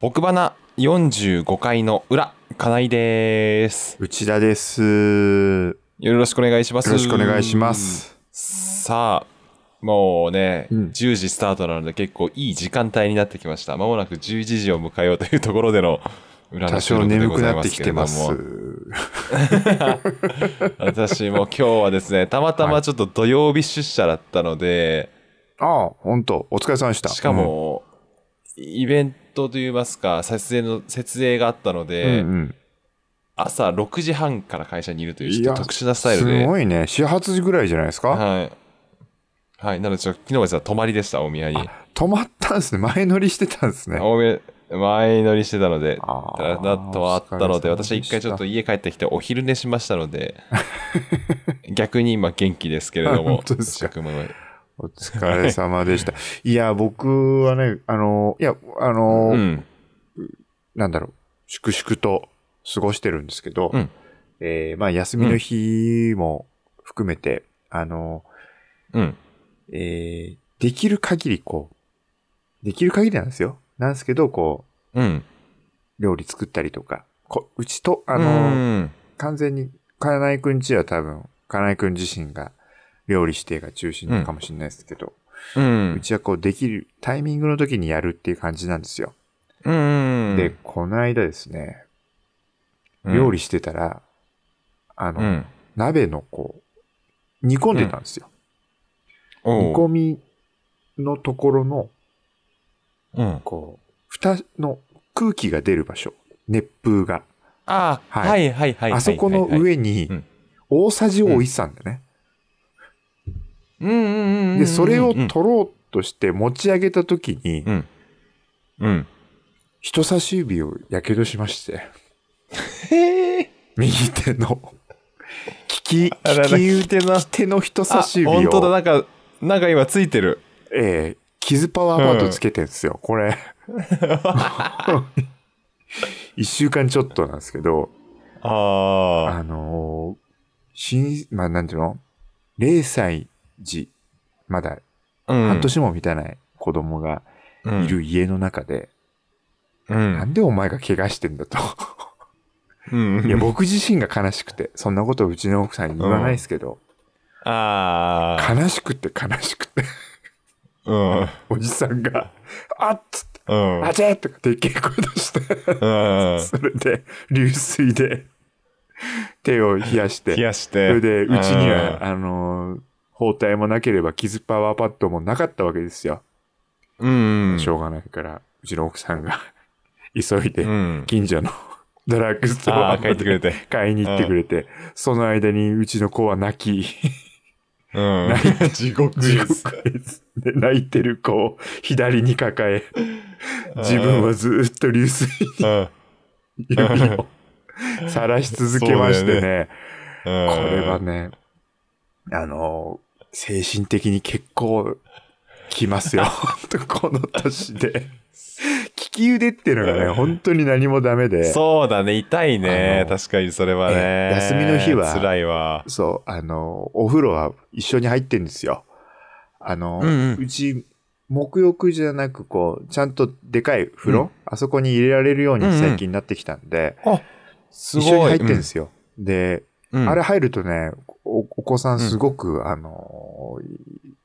僕花45回の裏、金井です。内田です。よよろしくお願いします。ろしくお願いしま。す。さあ、もうね、うん10時スタートなので結構いい時間帯になってきました。まもなく11時を迎えようというところでの裏多の収録で少眠ございまくなってきてます。私も今日はですね、たまたまちょっと土曜日出社だったので、ああ、本当お疲れ様でした。しかも、イベントといいますか、撮影の、設営があったのうん、で、うんうん朝6時半から会社にいるといういやちょっと特殊なスタイルで。すごいね。始発時ぐらいじゃないですか？はい。はい。なので、ちょ昨日は泊まりでした、大宮に。止まったんですね。前乗りしてたんですね。大宮、前乗りしてたので、だだとあったので、私は一回ちょっと家帰ってきてお昼寝しましたので、逆に今元気ですけれども、本当ですお疲れ様でした。いや、僕はね、あの、いや、あの、うん。なんだろう、粛々と過ごしてるんですけど、うんえーまあ、休みの日も含めて、あの、うん。えーできる限りこう、できる限りなんですよ。なんですけど、こうん。う、料理作ったりとか、こうちと、ああの、完全に、金井くんちは多分、金井くん自身が料理してが中心かもしれないですけど、う。うんちはこう、できる、タイミングの時にやるっていう感じなんですよ。うん。で、この間ですね、料理してたら、あの、うん。鍋のこう、煮込んでたんですよ。煮込みのところの、うん。こう、蓋の空気が出る場所、熱風が。ああ、ははいはいはい。あそこの上にうん、大さじを置いてたんだよね。うんうんうんうん。で、それをうん取ろうとして持ち上げた時にう、ん。うん。人差し指をやけどしまして、へえ。右手の、利き、利き手の手の人差し指あ本当だ、を、なんか、なんか今ついてる。えー、傷パワーパッドつけてんですよ。これ。一週間ちょっとなんですけど、ああのー、新、まあ、なんていうの ?0 歳児、まだ半年も満たない子供がいる家の中で、うん。なんでお前が怪我してんだと。うん。いや、僕自身が悲しくて、そんなことうちの奥さんに言わないですけど、ああ。悲しくて悲しくて、うん。おじさんが、あっつって、うん。あちゃーとかでっけえ声出して、うん。それで、流水で手を冷やして、冷やして。それで、うちにうんは、あのー包帯もなければ傷パワーパッドもなかったわけですよ。うん。しょうがないから、うちの奥さんが 急いでう、ん。近所の ドラッグストア。買いに行ってくれて、その間にうちの子は泣き、うん。地獄地です。獄です。で、泣いてる子を左に抱え、自分はずーっと流水うん。に指を晒し続けましてね、ここれは。ね、あの、精神的に結構きますよ。この年で。利き腕っていうのがね、本当に何もダメで。そうだね、痛いね。確かにそれはね。え休みの日は辛いわ。そう、あの、お風呂は一緒に入ってんですよ。あの、うんうんち、沐浴じゃなく、こう、ちゃんとでかい風呂、うんあそこに入れられるように最近なってきたんで、あ、すごい。一緒に入ってんですよ。で、うん。あれ入るとね、おお子さんすごく、あの、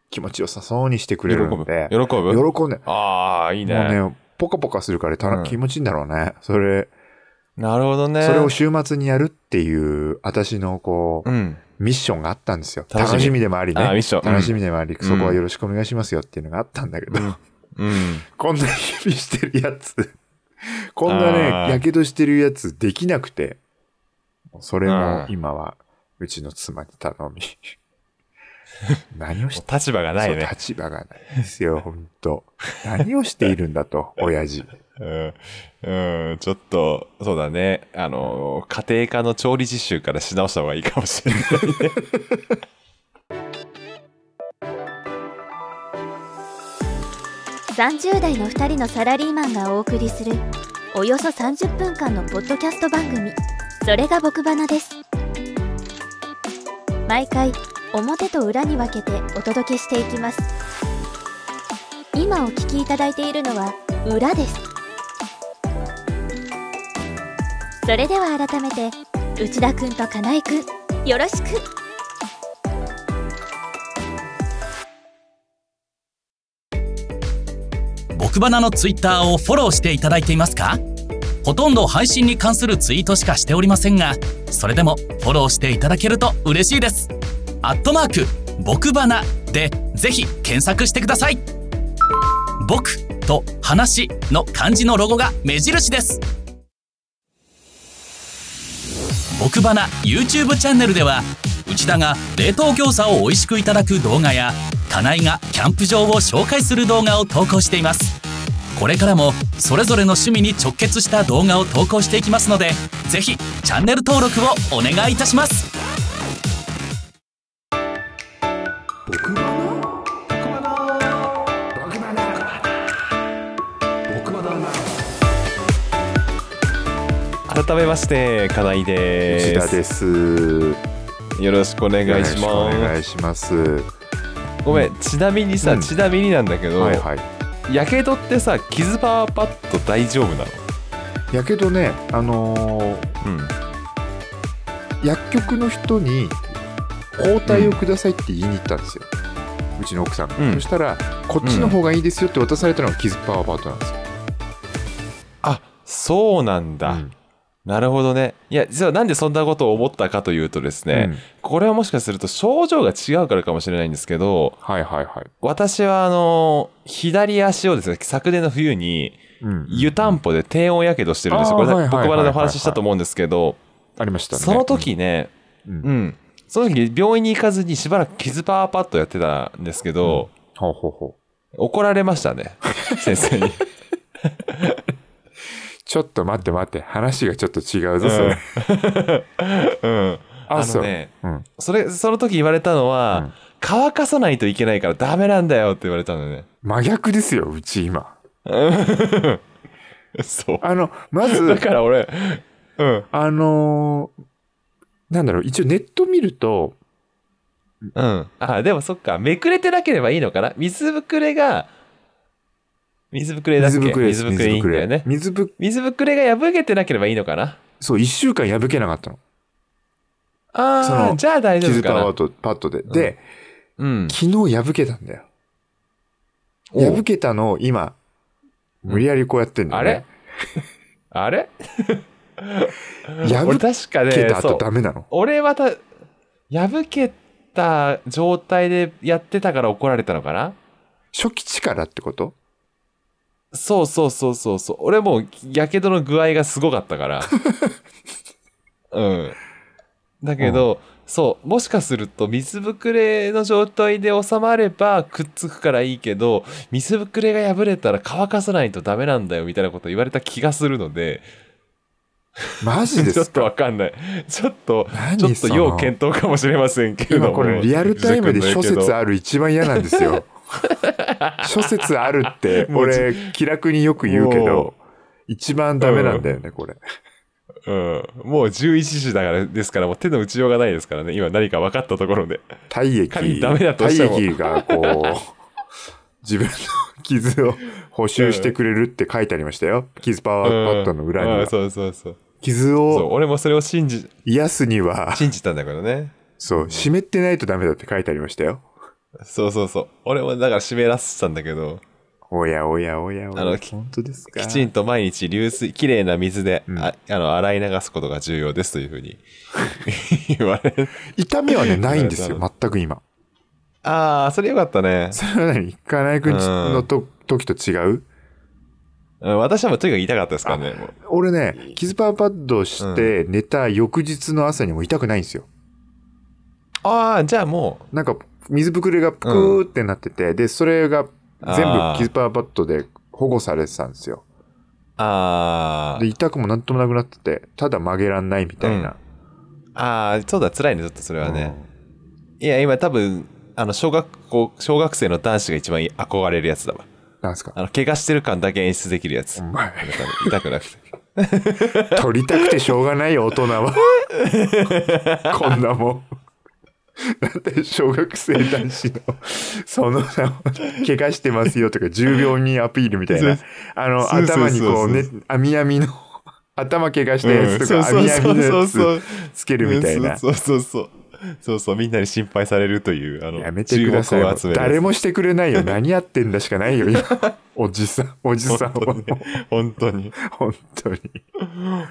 気持ちよさそうにしてくれる喜ぶ。んで、喜ぶ喜んで、ああ、いいね。もうね、ポカポカするからたうん気持ちいいんだろうね。それ、なるほどね。それを週末にやるっていう、私のこう、うん。ミッションがあったんですよ。楽しみでもありね。ミッションうん楽しみでもあり、うんそこはよろしくお願いしますよっていうのがあったんだけど、うん。こんな日々してるやつ、こんなね、やけどしてるやつできなくて、それあもー今はうちの妻に頼み。何をして立場がないね。立場がないですよ、本当何をしているんだと、親父。うん。うん。ちょっと、そうだね。あの、家庭科の調理実習からし直した方がいいかもしれないね。30代の2人のサラリーマンがお送りするおよそ30分間のポッドキャスト番組それが僕花です毎回表と裏に分けてお届けしていきます。今お聞きいただいているのは裏です。それでは改めて内田くんと金井くんよろしく。僕バナのツイッターをフォローしていただいていますか？ほとんど配信に関するツイートしかしておりませんがそれでもフォローしていただけると嬉しいです。アットマーク僕バナでぜひ検索してください。僕と話の漢字のロゴが目印です。僕バナ YouTube チャンネルでは内田が冷凍餃子を美味しくいただく動画や金井がキャンプ場を紹介する動画を投稿しています。これからもそれぞれの趣味に直結した動画を投稿していきますのでぜひチャンネル登録をお願いいたします。改めまして金井内です。田です。よろしくお願いしよろくおま願いしますす。ごめんちなみにさ、うん。ちなみになんだけどはいはいやけどってさ傷パワーパッド大丈夫なの？やけどねあのーうん。薬局の人に抗体をくださいって言いに行ったんですよ、うちの奥さんが、うん。そしたらこっちの方がいいですよって渡されたのがキズパワーパッドなんですよ、あそうなんだ、うんなるほどね。いや実はなんでそんなことを思ったかというとですね、うん。これはもしかすると症状が違うからかもしれないんですけどはいはいはい、私はあの左足をですね昨年の冬にうん湯たんぽで低温やけどしてるんですよ。これ僕までお話ししたと思うんですけど、ありましたね。その時ね、うん。うん、その時病院に行かずにしばらく傷パワーパッドやってたんですけど、ほうほうほう。怒られましたね、先生に。ちょっと待って待って話がちょっと違うぞそれ、うん。ああのね、うんそれ、その時言われたのは、うん乾かさないといけないからダメなんだよって言われたのね。真逆ですようち今 そう。あのま だずから俺、うん。あのーなんだろう一応ネット見るとうん。あ、でもそっか。めくれてなければいいのかな？水ぶくれが、水ぶくれだっけ？水ぶくれ水ぶくれいいんだよね。水ぶ水ぶくれ。が破けてなければいいのかな？そう1週間破けなかったの。そああ、のじゃあ大丈夫かな。傷パワー。とパッドで、でうん。昨日破けたんだよ。お。破けたのを今無理やりこうやってんだよね、あれ？破俺確かねけた後ダメなの。俺はた、破けた状態でやってたから怒られたのかな？初期値からってこと？そうそうそうそうそう。俺もう、やけどの具合がすごかったから。うん。だけど、そう、もしかすると水ぶくれの状態で収まればくっつくからいいけど、水ぶくれが破れたら乾かさないとダメなんだよみたいなこと言われた気がするので、マジで ちょっとすかわかんない。ちょっと、何ちょっと要検討かもしれませんけれども。今これリアルタイムで諸説あある一番嫌なんですよ諸説あるって俺気楽によく言うけもど一番ダメなんだよねこれうん。もう11時だからですから、もう手の打ちようがないですからね。今何か分かったところで。体液ダメだとしても体液がこう 自分の傷を補修してくれるって書いてありましたよ傷パワーパッドの裏にはうんあそうそうそう。傷そう、を俺もそれを信じ、癒すには信じたんだけどね。そう湿ってないとダメだって書いてありましたよそうそうそう。俺もだから湿らせてたんだけど、おやおやおやおあのきや本当ですか？きちんと毎日流水、きれいな水で、うん。ああの洗い流すことが重要ですというふうに 言われる。痛みはねないんですよう全く今。ああ、それよかったね。それは何？金井君のと時と違う？うん私はもうとにかく痛かったですからね。もう。俺ね傷パワーパッドをして寝た翌日の朝にも痛くないんですよ。ああ、じゃあもなんか水ぶくれがぷくーってなってて、でそれが全あー。部傷パワーパッドで保護されてたんですよ。う、あで痛くもなんともなくなっててただ曲げらんないみたいな、あ、ああ、そうだ、辛いね、ちょっとそれはね。いや、今多分、あの、小学校、小学生の男子が一番憧れるやつだわ。なんすか？あの、怪我してる感だけ演出できるやつ。痛くなくて。取りたくてしょうがないよ大人は。こんなもんなんで小学生男子のその怪我してますよとか重病にアピールみたいなあの頭にこうね網網の頭怪我したやつとか、うん網網のやつつけるみたいな。そうそうそう。そうそう、みんなに心配されるという、あの、やめてください誰もしてくれないよ。何やってんだしかないよ、今。おじさん、おじさんは。本当に。本当に。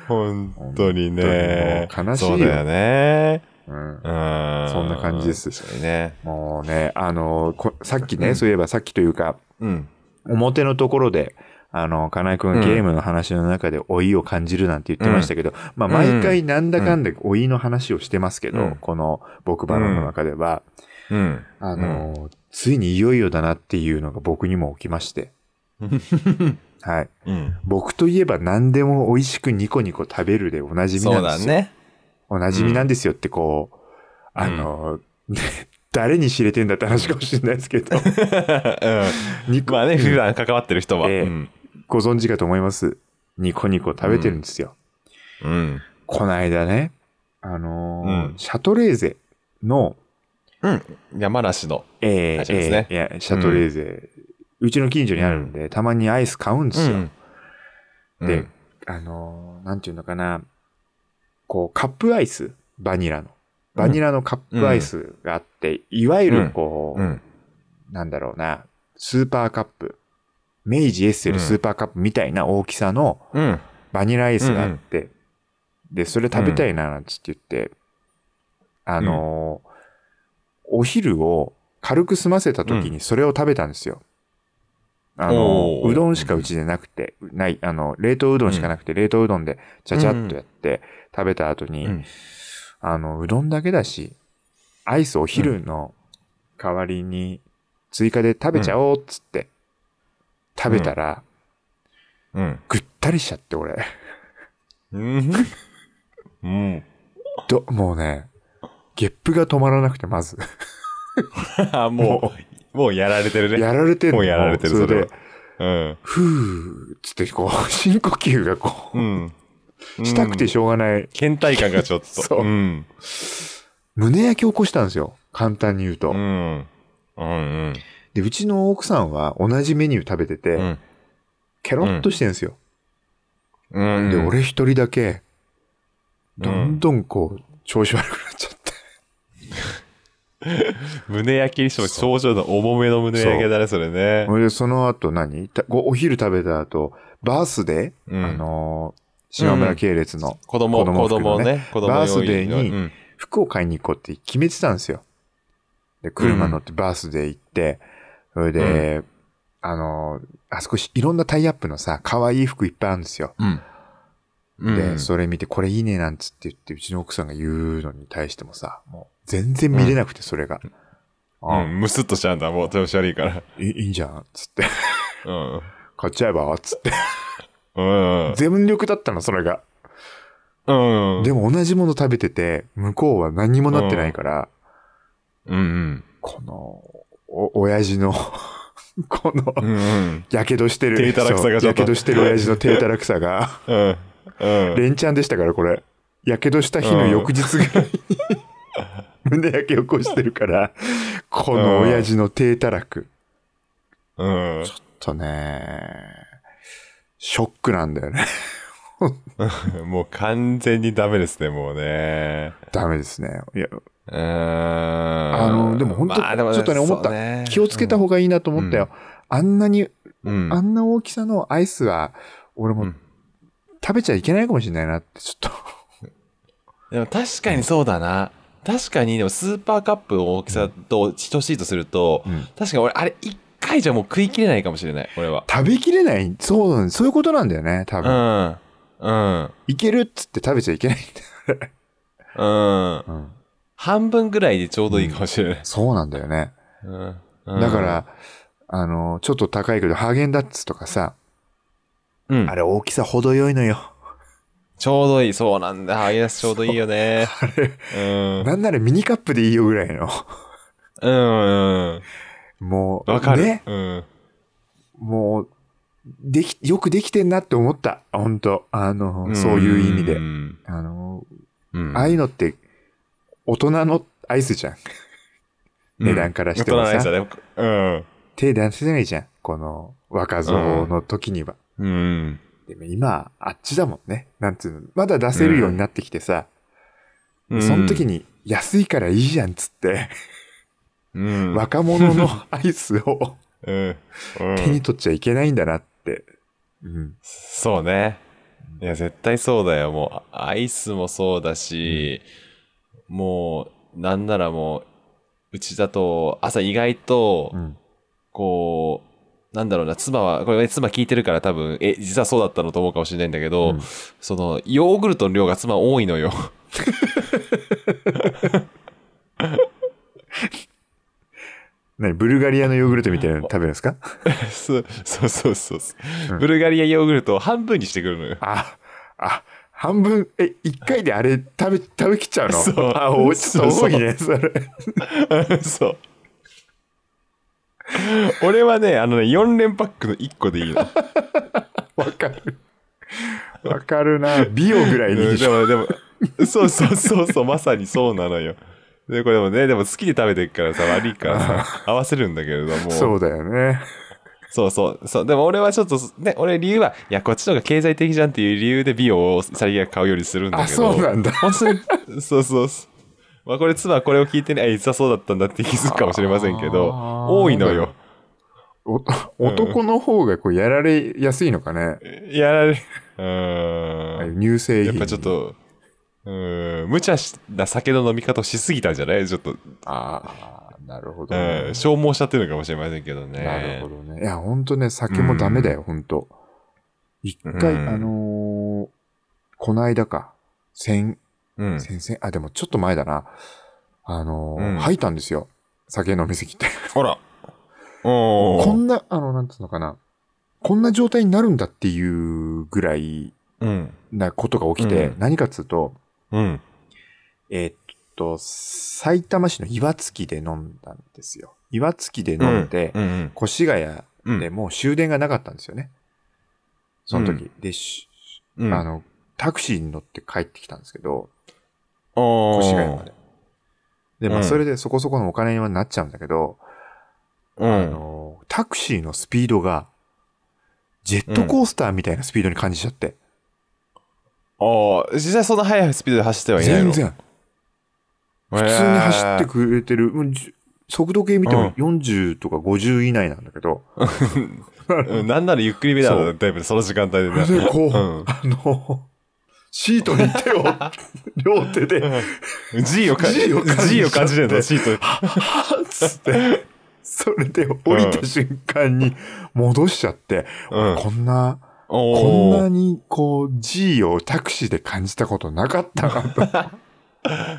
本当にね。悲しいよそうだよね。うんうん。そんな感じですね。もうね、あの、こさっきね、うんそういえばさっきというか、うん。表のところで、あの、金井くんがゲームの話の中で老いを感じるなんて言ってましたけど、まあ、うん毎回なんだかんだ老いの話をしてますけど、うんこの僕バナの中では、うん。あの、ついにいよいよだなっていうのが僕にも起きまして、はい。うん。僕といえば何でも美味しくニコニコ食べるでおなじみそなんですよ。ね。おなじみなんですよってこう、あの、誰に知れてんだって話かもしれないですけど、うん。ニコまあね、普段関わってる人は。ええうん。ご存知かと思います。ニコニコ食べてるんですよ。うん。この間ね、あのーうんシャトレーゼの、うん。山梨の。えー会社ですねえーいや、シャトレーゼ、うちの近所にあるんで、たまにアイス買うんですよ。うん。で、あのーなんていうのかな、こう、カップアイス、バニラの。バニラのカップアイスがあって、いわゆるこう、うん。なんだろうな、スーパーカップ、明治エッセルスーパーカップみたいな大きさのうん。バニラアイスがあって、で、それ食べたいな、なんつって言って、あのーお昼を軽く済ませた時にそれを食べたんですよ。あのうどんしかうちでなくて、ない、あの、冷凍うどんしかなくて、冷凍うどんでちゃちゃっとやって食べた後に、うんあの、うどんだけだし、アイスお昼の代わりに追加で食べちゃおうっつって、食べたら、うん。ぐったりしちゃって、俺。うん。うん。ど、もうね、ゲップが止まらなくて、まず。あ、もう、もうやられてるね。やられてんの？もうやられてる、それでうん。ふーっつって、こう、深呼吸がこう、うん。したくてしょうがない。倦怠感がちょっと。そううん。胸焼け起こしたんですよ。簡単に言うと。うん。うんうん。で、うちの奥さんは同じメニュー食べてて、うん。ケロッとしてんですよ。うん。で、俺一人だけ、うんどんどんこう、調子悪くな。胸焼けにしても症状の重めの胸焼けだね、それね。それで、その後何？お昼食べた後、バースデー、うん。あのー島村系列の子供、子供子供ね。ね。子供バース用デーにうん。服を買いに行こうって決めてたんですよ。で、車乗ってバースデー行って、それで、あのーあそこしいろんなタイアップのさ、可愛い服いっぱいあるんですよ。うん。うん。で、それ見て、これいいねなんつって言って、うちの奥さんが言うのに対してもさ、もう全然見れなくて、それが。あうん、むすっとしちゃうんだ、もう調子悪いから。いいいんじゃんつって、うん。買っちゃえばつって。うん。全力だったの、それが。うん。でも同じもの食べてて、向こうは何にもなってないから、うんうん。この、お、親父の、この、うんうん。やけどしてる。低たらくさがやけどしてる親父の低たらくさが、うん。うん。連チャンでしたから、これ。やけどした日の翌日ぐらいに、胸焼け起こしてるから、この親父の低たらく。うん。とね、ショックなんだよね。もう完全にダメですね、もうね。ダメですね。いや、うーん。あの、でも本当、まあちょっとね、思った。ね気をつけた方がいいなと思ったよ。あんなに、うん。あんな大きさのアイスは、俺もうん食べちゃいけないかもしれないなって、ちょっと。でも確かにそうだな。確かに、でもスーパーカップの大きさと等しいとすると、うん確かに俺、あれ一回じゃもう食い切れないかもしれない、俺は。食べきれないそうそういうことなんだよね、多う分。ん。うん。いけるっつって食べちゃいけないんだよ。うん。うん半分ぐらいでちょうどいいかもしれない。そうなんだよね。うん。だから、あの、ちょっと高いけど、ハーゲンダッツとかさ、うん、あれ大きさ程よいのよ。ちょうどいい。そうなんだ。ハイヤスちょうどいいよね。うん。なんならミニカップでいいよぐらいの。うん。うん。もう、わかる。ね、うん。もう、でき、よくできてんなって思った。本当あの、そういう意味で。ん。あの、うん。ああいうのって、大人のアイスじゃん。値段からしてもさ大人のアイスだねうん。手出せないじゃん。この若造の時には。うん。でも今、あっちだもんね。なんつうの。まだ出せるようになってきてさ、その時に、に安いからいいじゃんっつって、うん。若者の アイスをうん。うん手に取っちゃいけないんだなって。うん。そうね。いや、絶対そうだよ。もう、アイスもそうだし、もう、なんならもう、うちだと、朝意外と、うん。こう、なんだろうな、妻は、これ、ね、妻聞いてるから多分、え、実はそうだったのと思うかもしれないんだけど、うんその、ヨーグルトの量が妻多いのよ。何ブルガリアのヨーグルトみたいなの食べるんですか？そうそうそうそう、うんブルガリアヨーグルトを半分にしてくるのよ。あ、あ、半分、え、一回であれ食べ、食べきっちゃうの？そうあ、おちょっと多いね、それ。そう。俺はね、あのね、4連パックの1個でいいの。わかる。わかるな。美容ぐらいでも、でも、そうそうそうそう、まさにそうなのよ。で、これでもね、でも好きで食べてるからさ、悪いからさ、合わせるんだけれども。そうだよね。そうそうそう。でも俺はちょっと、ね、俺理由は、いや、こっちの方が経済的じゃんっていう理由で美容をさりげなく買うようにするんだあ、けど。そうなんだ。本当に、そうそうそう。まあこれ妻はこれを聞いてね、あ、実はそうだったんだって気づくかもしれませんけど、多いのよ。お男の方がこうやられやすいのかね？やられ、うん。乳製品。やっぱちょっ。と、うーん、無茶な酒の飲み方をしすぎたんじゃない？ちょっと、ああ、なるほど、うねん、消耗しちゃってるのかもしれませんけどね。なるほどね。いや、ほんとね、酒もダメだよ、ほんと。一回、うんあのーこの間か、先、うん。先々、あ、でもちょっと前だな。あのーうん吐いたんですよ。酒飲みすぎて。ほら。おーこんな、あの、なんつうのかな。こんな状態になるんだっていうぐらいうん。なことが起きて、うん何かっつうと、うん。えーっと、埼玉市の岩槻で飲んだんですよ。岩槻で飲んで、うんうん。越谷うんでもう終電がなかったんですよね。その時。で、しうん、あの、タクシーに乗って帰ってきたんですけど、越谷まで。で、まあ、うんそれでそこそこのお金にはなっちゃうんだけど、うあん。の、タクシーのスピードが、ジェットコースターみたいなスピードに感じちゃって。ああ、実際そんな速いスピードで走ってはいないの？全然。普通に走ってくれてる。速度計見ても40とか50以内なんだけど、うん、なんならゆっくりめだろ、だいぶその時間帯でね。で、こう、うんあの、シートに手を、両手で、G を感じ G を感じ G を感じてシート。はっつって、それで降りた瞬間に戻しちゃって、うんこんな、おこんなーにこう G をタクシーで感じたことなかったなと。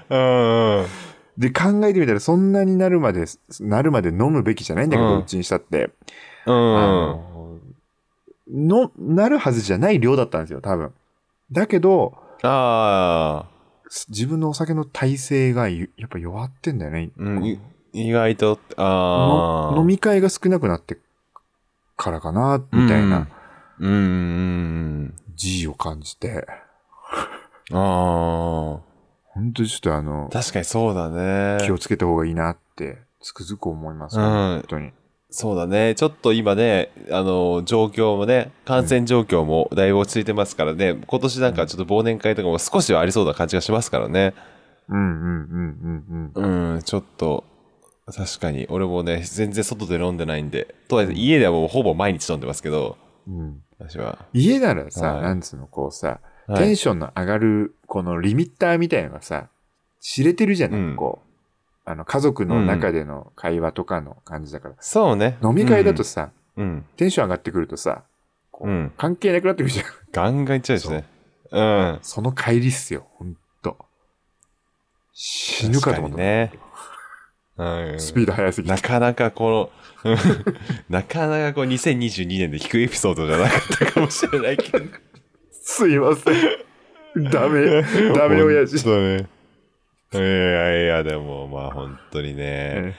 で、考えてみたらそんなになるまで、なるまで飲むべきじゃないんだけど、うんうちにしたって。あうん。の、の、なるはずじゃない量だったんですよ、多分。だけど、ああ。自分のお酒の耐性がゆやっぱ弱ってんだよね。うんい意外と、ああ。の飲み会が少なくなってからかな、みたいなうん。G を感じて、ああ。本当にちょっとあの、確かにそうだね。気をつけた方がいいなって、つくづく思います、うん本当に。そうだね。ちょっと今ね、あの、状況もね、感染状況もだいぶ落ち着いてますからね、今年なんかちょっと忘年会とかも少しはありそうな感じがしますからね。うんうんうんうんうん。うん、ちょっと、確かに。俺もね、全然外で飲んでないんで、とはいえ家ではもうほぼ毎日飲んでますけど、うん、私は。家ならさ、はいなんつうの、こうさ、はいテンションの上がる、このリミッターみたいなのがさ、知れてるじゃない、うんこう。あの、家族の中での会話とかの感じだから。そうね。飲み会だとさ、うん、テンション上がってくるとさ、こううん関係なくなってくるじゃん。ガンガンいっちゃうしね。うん。その帰りっすよ、ほんと。死ぬかと思った。ね。うん。スピード速すぎてな。かなかこの、うん なかなかこう2022年で聞くエピソードじゃなかったかもしれないけど。すいません。ダメ、ダメ親父。そうね。いやいや、でもまあ本当にね。え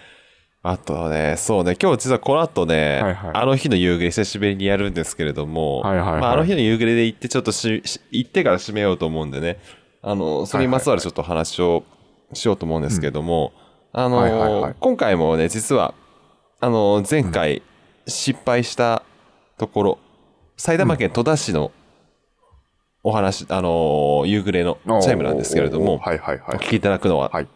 あとね、そうね、今日実はこの後ね、はいはい。あの日の夕暮れ久しぶりにやるんですけれども、はいはいはい。まあ、あの日の夕暮れで行ってちょっとしし行ってから締めようと思うんでね、あの、それにまつわるちょっと話をしようと思うんですけれども、あの、はいはいはい。今回もね、実は、あの、前回失敗したところ、埼玉県戸田市のお話、あのー夕暮れのチャイムなんですけれども、はいはいはい。お聞きいただくのは、はい。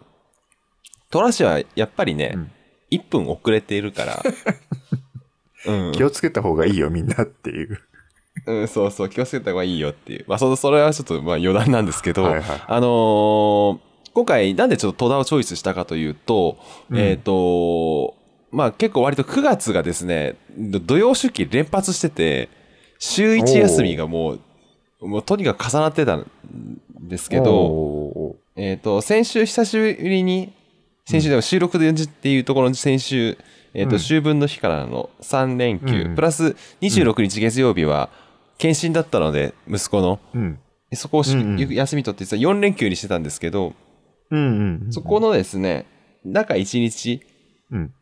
トラシはやっぱりね、うん。1分遅れているから、うん。気をつけた方がいいよ、みんなっていう。うん、そうそう、気をつけた方がいいよっていう。まあ、そのそれはちょっと、まあ、余談なんですけど、はいはいあのー今回、なんでちょっと戸田をチョイスしたかというと、うん。えっ、と、まあ、結構割と9月がですね、土曜出勤連発してて、週1休みがもう、もうとにかく重なってたんですけど、おえっ、と、先週久しぶりに、先週でも収録でっていうところに先週、えっ、と、うん秋分の日からの3連休、うんプラス26日月曜日は、検診だったので、息子の、ーうん。そこをし、うんうん休み取って実は4連休にしてたんですけど、うんうんうん。そこのですね、中1日、うん。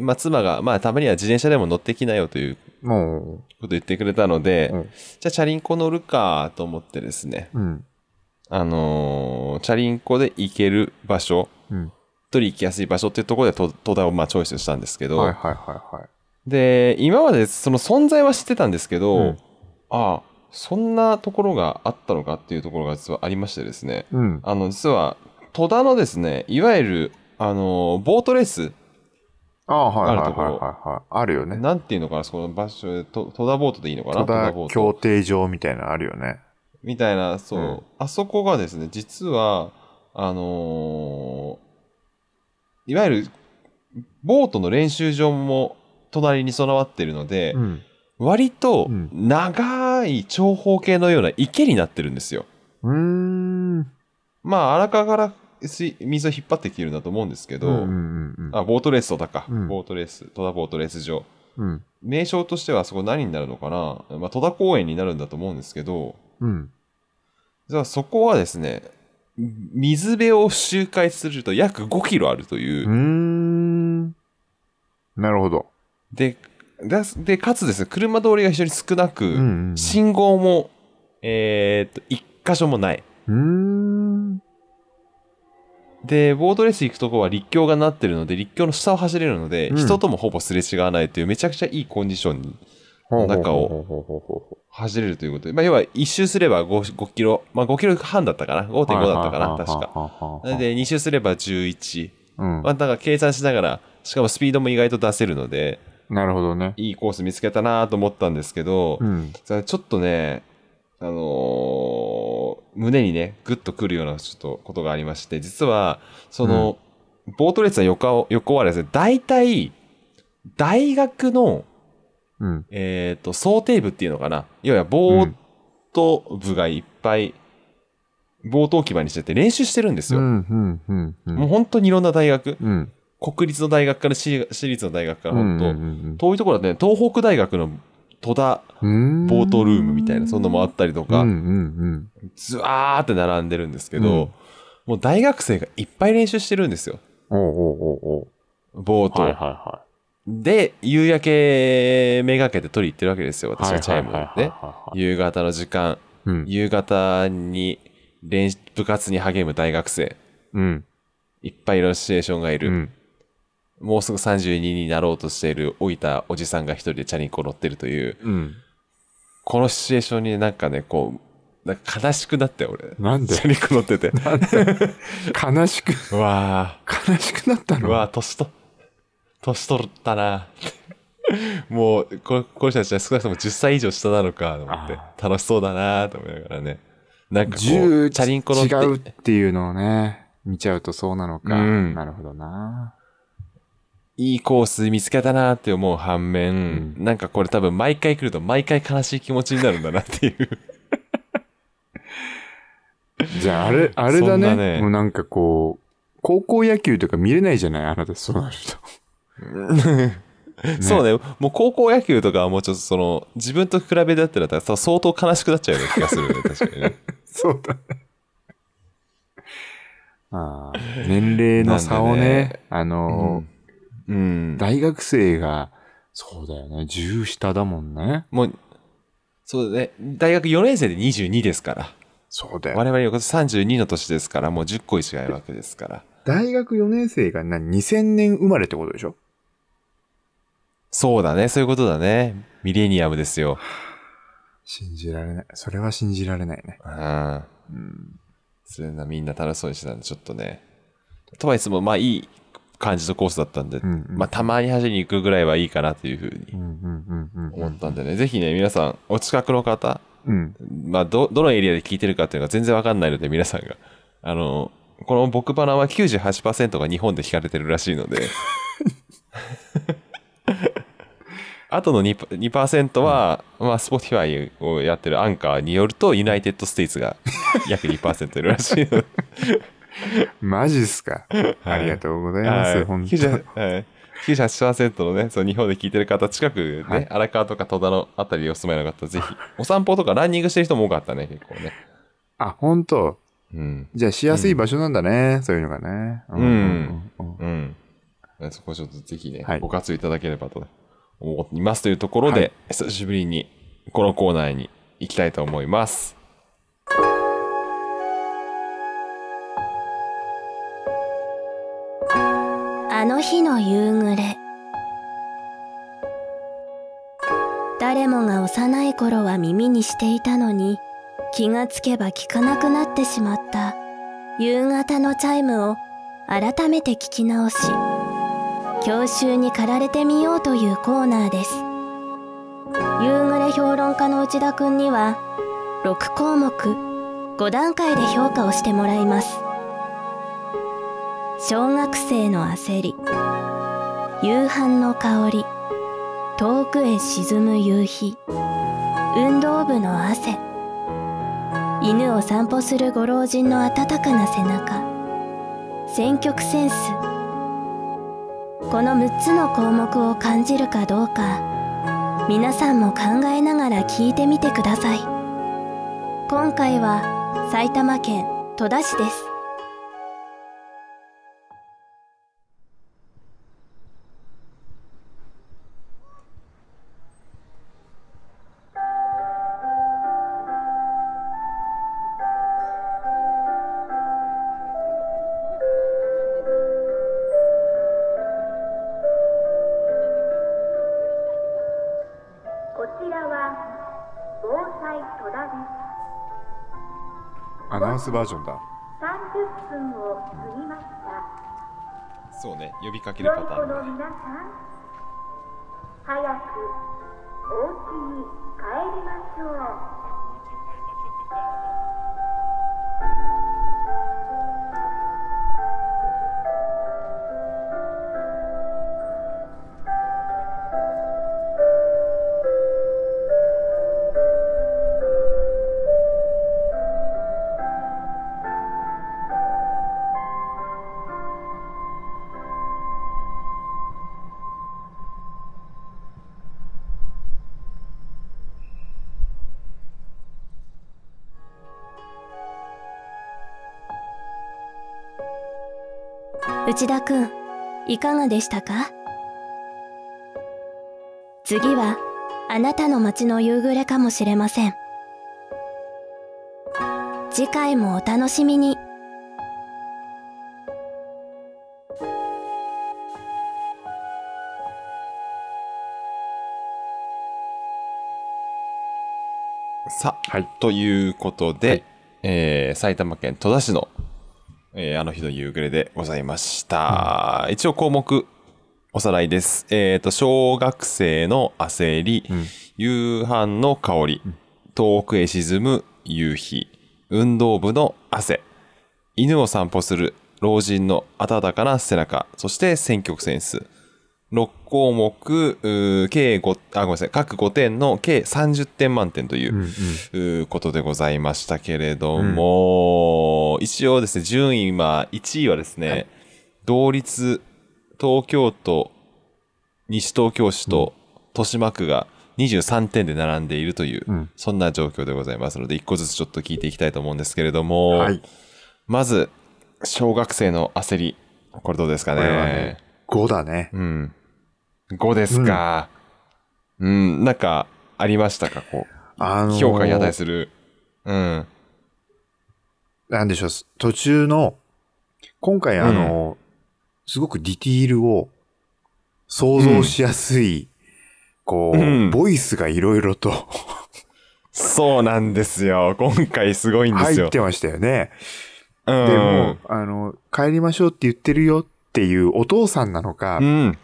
まあ、妻が、まあ、たまには自転車でも乗ってきなよというもこと言ってくれたので、うんじゃあ、チャリンコ乗るかと思ってですね、う、うん。あのーチャリンコで行ける場所、うん。取り行きやすい場所っていうところでと戸田をまあチョイスしたんですけど、はいはいはいはい。で、今までその存在は知ってたんですけど、うんああ、そんなところがあったのかっていうところが実はありましてですね、うん。あの、実は、戸田のですね、いわゆる、あの、ボートレース、ああ、はいはいはいはいはい。あるよね。なんていうのかな、そこの場所、と戸田ボートでいいのかな戸田ボート協定場みたいなのあるよね。みたいな、そう、うんあそこがですね、実は、あのーいわゆる、ボートの練習場も隣に備わっているので、ん。割とうん長い長方形のような池になってるんですよ。うーん。まあ、荒川から水水を引っ張ってきてるんだと思うんですけど、うんうんうんあ、ボートレース戸田か、うんボートレース、戸田ボートレース場。うん。名称としてはそこ何になるのかな？まあ、戸田公園になるんだと思うんですけど、うん。じゃあそこはですね、水辺を周回すると約5キロあるというう。なるほど。で、だで、かつですね、車通りが非常に少なく、うんうん信号も、えーっと、一箇所もない。うーん。で、ボートレース行くとこは立橋がなってるので、立橋の下を走れるので、うん人ともほぼすれ違わないというめちゃくちゃいいコンディションに中を走れるということで、まあ、要は一周すれば 5, 5キロ、まあ5キロ半だったかな ?5.5 だったかな？確か。かなので、2周すれば11。うんまあ、だから計算しながら、しかもスピードも意外と出せるので、なるほどね。いいコース見つけたなと思ったんですけど、うん。ちょっとね、あのー胸にね、グッとくるようなちょっとことがありまして、実は、その、ボートレースの横横はですね、大体、大学の、うん。えっ、と、想定部っていうのかな。いわゆるボート部がいっぱい、ボート置き場にしてて練習してるんですよ。うん、うん、うん。うんもう本当にいろんな大学、うん。国立の大学から私私立の大学から本当、うん遠いところだとね、東北大学の戸田うんボートルームみたいな、そんなのもあったりとか、ずわーって並んでるんですけど、うんもう大学生がいっぱい練習してるんですよ。うん。おうおうおボートを。はいはいはで、夕焼けめがけて取り行ってるわけですよ、い。私はチャイムで。夕方の時間、うん。夕方に練部活に励む大学生、うん。いっぱいいろんなシチュエーションがいる。うん。もうすぐ32になろうとしている老いたおじさんが一人でチャリンコ乗ってるという、うん。このシチュエーションになんかね、こう、なんか悲しくなって、俺。なんで？チャリンコ乗ってて。悲しく、うわ悲しくなったの？わー、年と、年取ったなもう、ここの人たちは少なくとも10歳以上下なのかと思ってあ、楽しそうだなと思いながらね。なんかこう、10チャリンコ乗って、違うっていうのをね、見ちゃうとそうなのか。うんなるほどな。いいコース見つけたなって思う反面、うんなんかこれ多分毎回来ると毎回悲しい気持ちになるんだなっていう。じゃあ、あれ、あれだね。ねもうなんかこう、高校野球とか見れないじゃない？あなた、そうなると。そうね、もう高校野球とかはもうちょっとその、自分と比べだったら相当悲しくなっちゃうような気がするね、確かにね。そうだね。ああ年齢の差をね、ねあの、うん。大学生が、そうだよね、10下だもんね。もう、そうだね、大学4年生で22ですから。そうだよ。我々は今年32の年ですから、もう10個違いわけですから。大学4年生が何 ?2000 年生まれってことでしょ？そうだね、そういうことだね。ミレニアムですよ。信じられない。それは信じられないね。うん。うん。それな、みんな楽しそうにしてたんで、ちょっとね。とはいつも、まあいい感じのコースだったんで、うんうんまあたまに走りに行くぐらいはいいかなというふうにうんうんうんうん。思ったんでね、ぜひね、皆さん、お近くの方、うん。まあど、どのエリアで聞いてるかっていうのが全然わかんないので、皆さんが。あの、この僕バナは98%が日本で聞かれてるらしいので、あとの 2%, 2は、まあ、Spotify をやってるアンカーによると、 United States が約2%いるらしいので、マジっすか？ありがとうございます。はい本当98はい98%のね、そう日本で聞いてる方、近くね、はい荒川とか戸田のあたりにお住まいの方、ぜひ、お散歩とかランニングしてる人も多かったね、結構ね。あ、本当？うん。じゃあしやすい場所なんだね。そういうのがね。うんうんうんうん。そこちょっとぜひね、はいご活用いただければと思いますというところで、はい久しぶりにこのコーナーに行きたいと思います。あの日の夕暮れ。誰もが幼い頃は耳にしていたのに気がつけば聞かなくなってしまった。夕方のチャイムを改めて聞き直し郷愁に駆られてみようというコーナーです。夕暮れ評論家の内田くんには6項目5段階で評価をしてもらいます。小学生の焦り夕飯の香り遠くへ沈む夕日運動部の汗犬を散歩するご老人の温かな背中選曲センス。この6つの項目を感じるかどうか皆さんも考えながら聞いてみてください。今回は埼玉県戸田市です。ンスバージョンだ。30分を過ぎました。そうね、呼びかけるパターンね。の皆さん、早くお家に帰りましょう。内田くん、いかがでしたか？次は、あなたの街の夕暮れかもしれません。次回もお楽しみに。さあ、はいということで、はいえー埼玉県戸田市の、えーあの日の夕暮れでございました。一応項目、おさらいです。えっ、と、小学生の焦り、ん夕飯の香り、遠くへ沈む夕日、運動部の汗、犬を散歩する老人の温かな背中、そして選曲センス。6項目、計5、あ、ごめんなさい、各5点の計30点満点という、うんうん。ことでございましたけれども、一応ですね、順位は、1位はですね、同率、東京都、西東京市と豊島区が23点で並んでいるという、うんそんな状況でございますので、一個ずつちょっと聞いていきたいと思うんですけれども、はい。まず、小学生の焦り。これどうですかね。これはね、5だね。うん。5ですか。うん、なんか、ありましたか？こう。あのー評価に値する。うん。なんでしょう、途中の、今回あの、すごくディティールを想像しやすい、こう、うんボイスがいろいろとそうなんですよ。今回すごいんですよ。入ってましたよね。うん、でも、あの、帰りましょうって言ってるよっていうお父さんなのか、うん。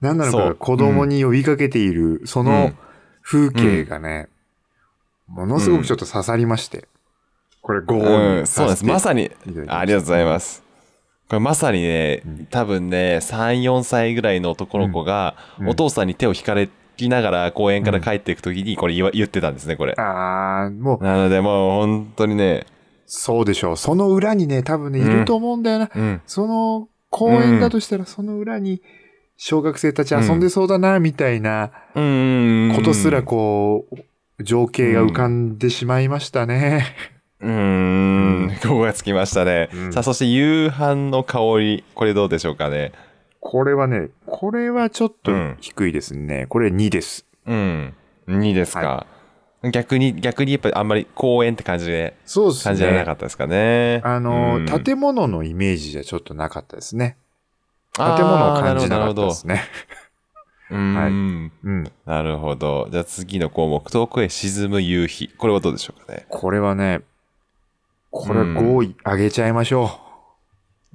何なのそうか子供に呼びかけている、そのうん風景がね、ものすごくちょっと刺さりまして。これ、ごう本ん、そうなんです。まさに、ありがとうございます。これまさにね、多分ね、3、4歳ぐらいの男の子が、うんお父さんに手を引かれながら公園から帰っていくときに、これ言わ言ってたんですね、これ。ああ、もう、なので、もう本当にね、そうでしょう。その裏にね、多分ね、いると思うんだよな。うん。その公園だとしたら、その裏に、小学生たち遊んでそうだな、みたいなうん。ことすら、こう、情景が浮かんでしまいましたね。うーん、ここがつきましたね。うんさあ、そして夕飯の香り、これどうでしょうかね？これはね、これはちょっとうん低いですね。これ2です。うん。2ですか。逆に、逆にやっぱりあんまり公園って感じで、そうですね。感じられなかったですかね。あの、うん建物のイメージじゃちょっとなかったですね。建物を感じなかったですね。うーん、はいうん。なるほど。じゃあ次の項目、遠くへ沈む夕日。これはどうでしょうかね？これはね、これうん5あげちゃいましょ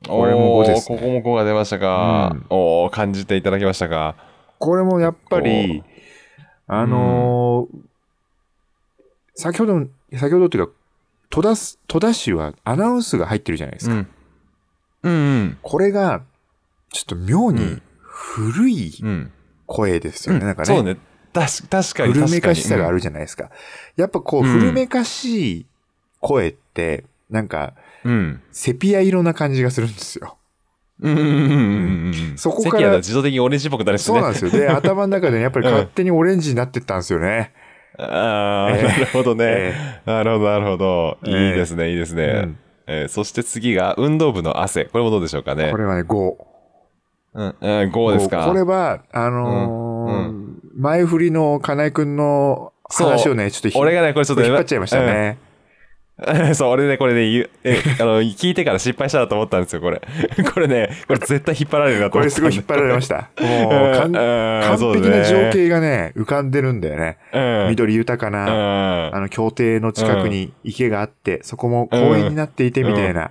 これも5ですねここも5が出ましたか。うんおー感じていただきましたか。う。これもやっぱり、あのー先ほど、先ほどっていうか、戸田す、戸田市はアナウンスが入ってるじゃないですか。うん。うんうん。これが、ちょっと妙にうん古いうん。声ですよね。なんかね。そうね。確かに確かに。古めかしさがあるじゃないですか。やっぱこう、うん古めかしい声って、なんか、うん。セピア色な感じがするんですよ。うんうんうんうんうん。そこからセピアだと自動的にオレンジっぽくなるしね。そうなんですよ。で、頭の中でね、やっぱり勝手にオレンジになってったんですよね。ああ、ええなるほどね。えなるほど、なるほど。いいええですね、いいですね。うんえーそして次が、運動部の汗。これもどうでしょうかねこ。れはね、5。うん、うん、5ですか？これは、あのーうん前振りの金井くんの話をね、ちょっとひ俺がね、これちょっと引っ張っちゃいましたね。うん そう、俺ね、これね、言うえ、あの、聞いてから失敗したなと思ったんですよ、これ。これね、これ絶対引っ張られるなとこれ思ったんで。すごい引っ張られました。もう、完璧な情景がね、浮かんでるんだよね。うん。緑豊かうな、ん。あの、協定の近くに池があって、そこも公園になっていてみたいな、も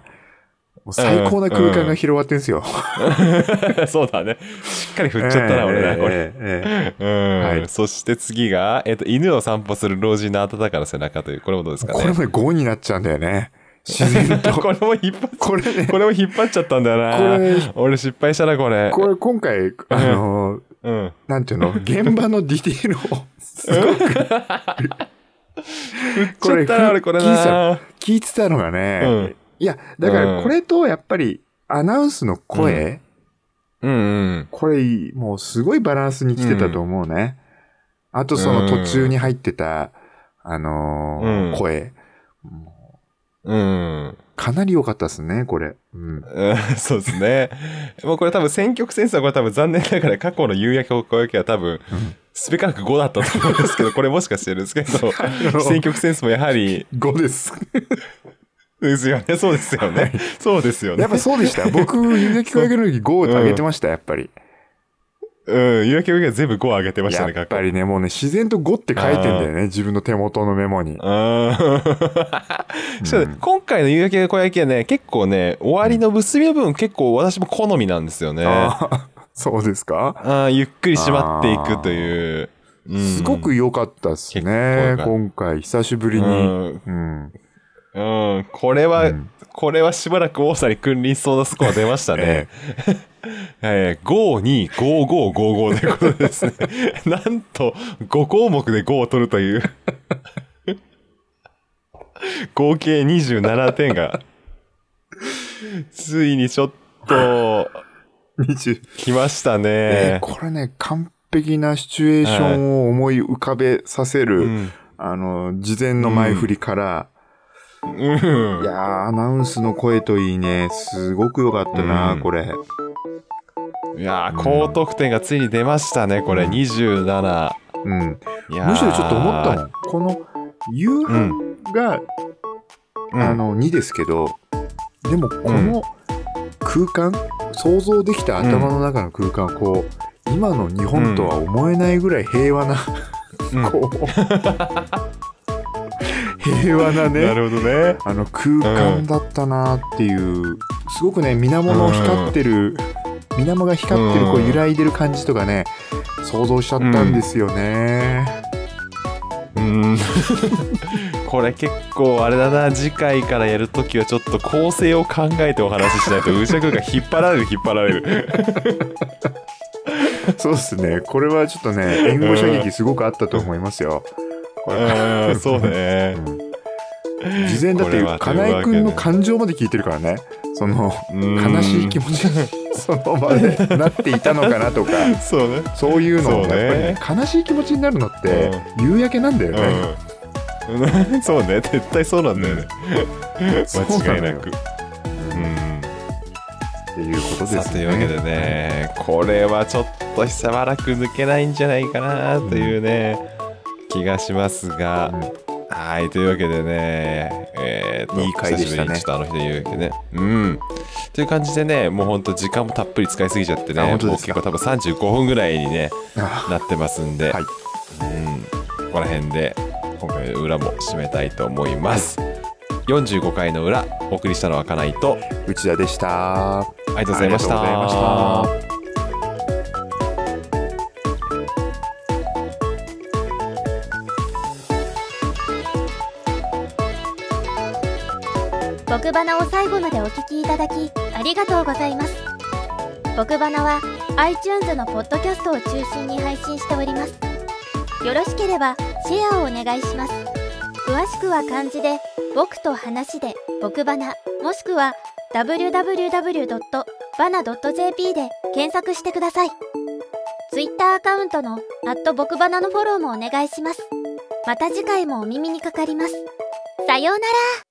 う最高な空間が広がってんすよ。そうだね。しっかり振っちゃったな、俺な、これ。そして次が、えっと、犬を散歩する老人の温かな背中という、これもどうですかね。これもね、5になっちゃうんだよね。自然と。これも引っ張っこれね、これも引っ張っちゃったんだよな。これ俺失敗したな、これ。これ今回、あの、うん。なんていうの、現場のディテールを、すごく ちょっとな、俺これな。聞いてたのがね、うんいや、だからこれとやっぱりアナウンスの声、うんうん。これもうすごいバランスに来てたと思うね。あとその途中に入ってた、あのーうん声、うん。かなり良かったですね、これ。うん。うん そうですね。もうこれ多分選曲センスはこれ多分残念ながら過去の夕焼けを超えは多分、スペカラク5だったと思うんですけど、これもしかしてですけど、選曲センスもやはり、5です。ですよね。そうですよね。そうですよねやっ。ぱそうでした。僕、有益会議の時5上げてました、やっぱり。うん。夕焼けを全部5上げてましたね。やっぱりね、もうね、自然と5って書いてんだよね、自分の手元のメモに。うん。今回の夕焼け小焼きはね、結構ね、終わりの結びの部分結構私も好みなんですよね。そうですか？ーゆっくり締まっていくという。うんすごく良かったです結ね、構今回、久しぶりに。うんうん。うん、これは、うんこれはしばらく多さに君臨しそうなスコア出ましたね。えー、5、2、5、5、5、5ということですね。なんと、5項目で5を取るという。合計27点が、ついにちょっと、20来ましたえねー。これね、完璧なシチュエーションを思い浮かべさせる、うん。あの、事前の前振りから、うん。いやー、アナウンスの声といいね、すごく良かったな、うん。これ。いやー、高得点がついに出ましたね、これ、27。うん。いやー。むしろちょっと思ったもん。この、夕うん。飯が、うん。あの、2ですけど、でも、この空間、想像できた頭の中の空間、こう、今の日本とは思えないぐらい平和な、うん。こう、平和なね、るほどね。あの空間だったなっていう、すごくね、水面の光ってる、水面が光ってる、こううん揺らいでる感じとかね、想像しちゃったんですよね。うん。これ結構あれだな、次回からやるときはちょっと構成を考えてお話ししないと、うしゃくが引っ張られる引っ張られる。そうですね。これはちょっとね、援護射撃すごくあったと思いますよ。これうん、そうね。事前だってこれは、金井くんの感情まで聞いてるからね。その、悲しい気持ち、その場でなっていたのかなとか、そうね。そういうのも、そうねやっぱりね、悲しい気持ちになるのって、夕焼けなんだよね。うん。そうね、絶対そうなんだよね。間違いなく。うん。っていうことで。さあというわけでね、これはちょっとしばらく抜けないんじゃないかなというね、気がしますが、はい、というわけでね、えーと、いい回でしたね久しぶりにちょっとあの日で言うわけでね。うん。という感じでね、もうほんと時間もたっぷり使いすぎちゃってね、あもう本当ですか？結構多分35分ぐらいにね、あなってますんで、はいうん、ここら辺で今回の裏も締めたいと思います。45回の裏、お送りしたのはかないと、内田でした。ありがとうございました。僕バナを最後までお聞きいただきありがとうございます。僕バナは iTunes のポッドキャストを中心に配信しております。よろしければシェアをお願いします。詳しくは漢字で僕と話で僕バナもしくは www.bana.jp で検索してください。Twitter アカウントの僕バナのフォローもお願いします。また次回もお耳にかかります。さようなら。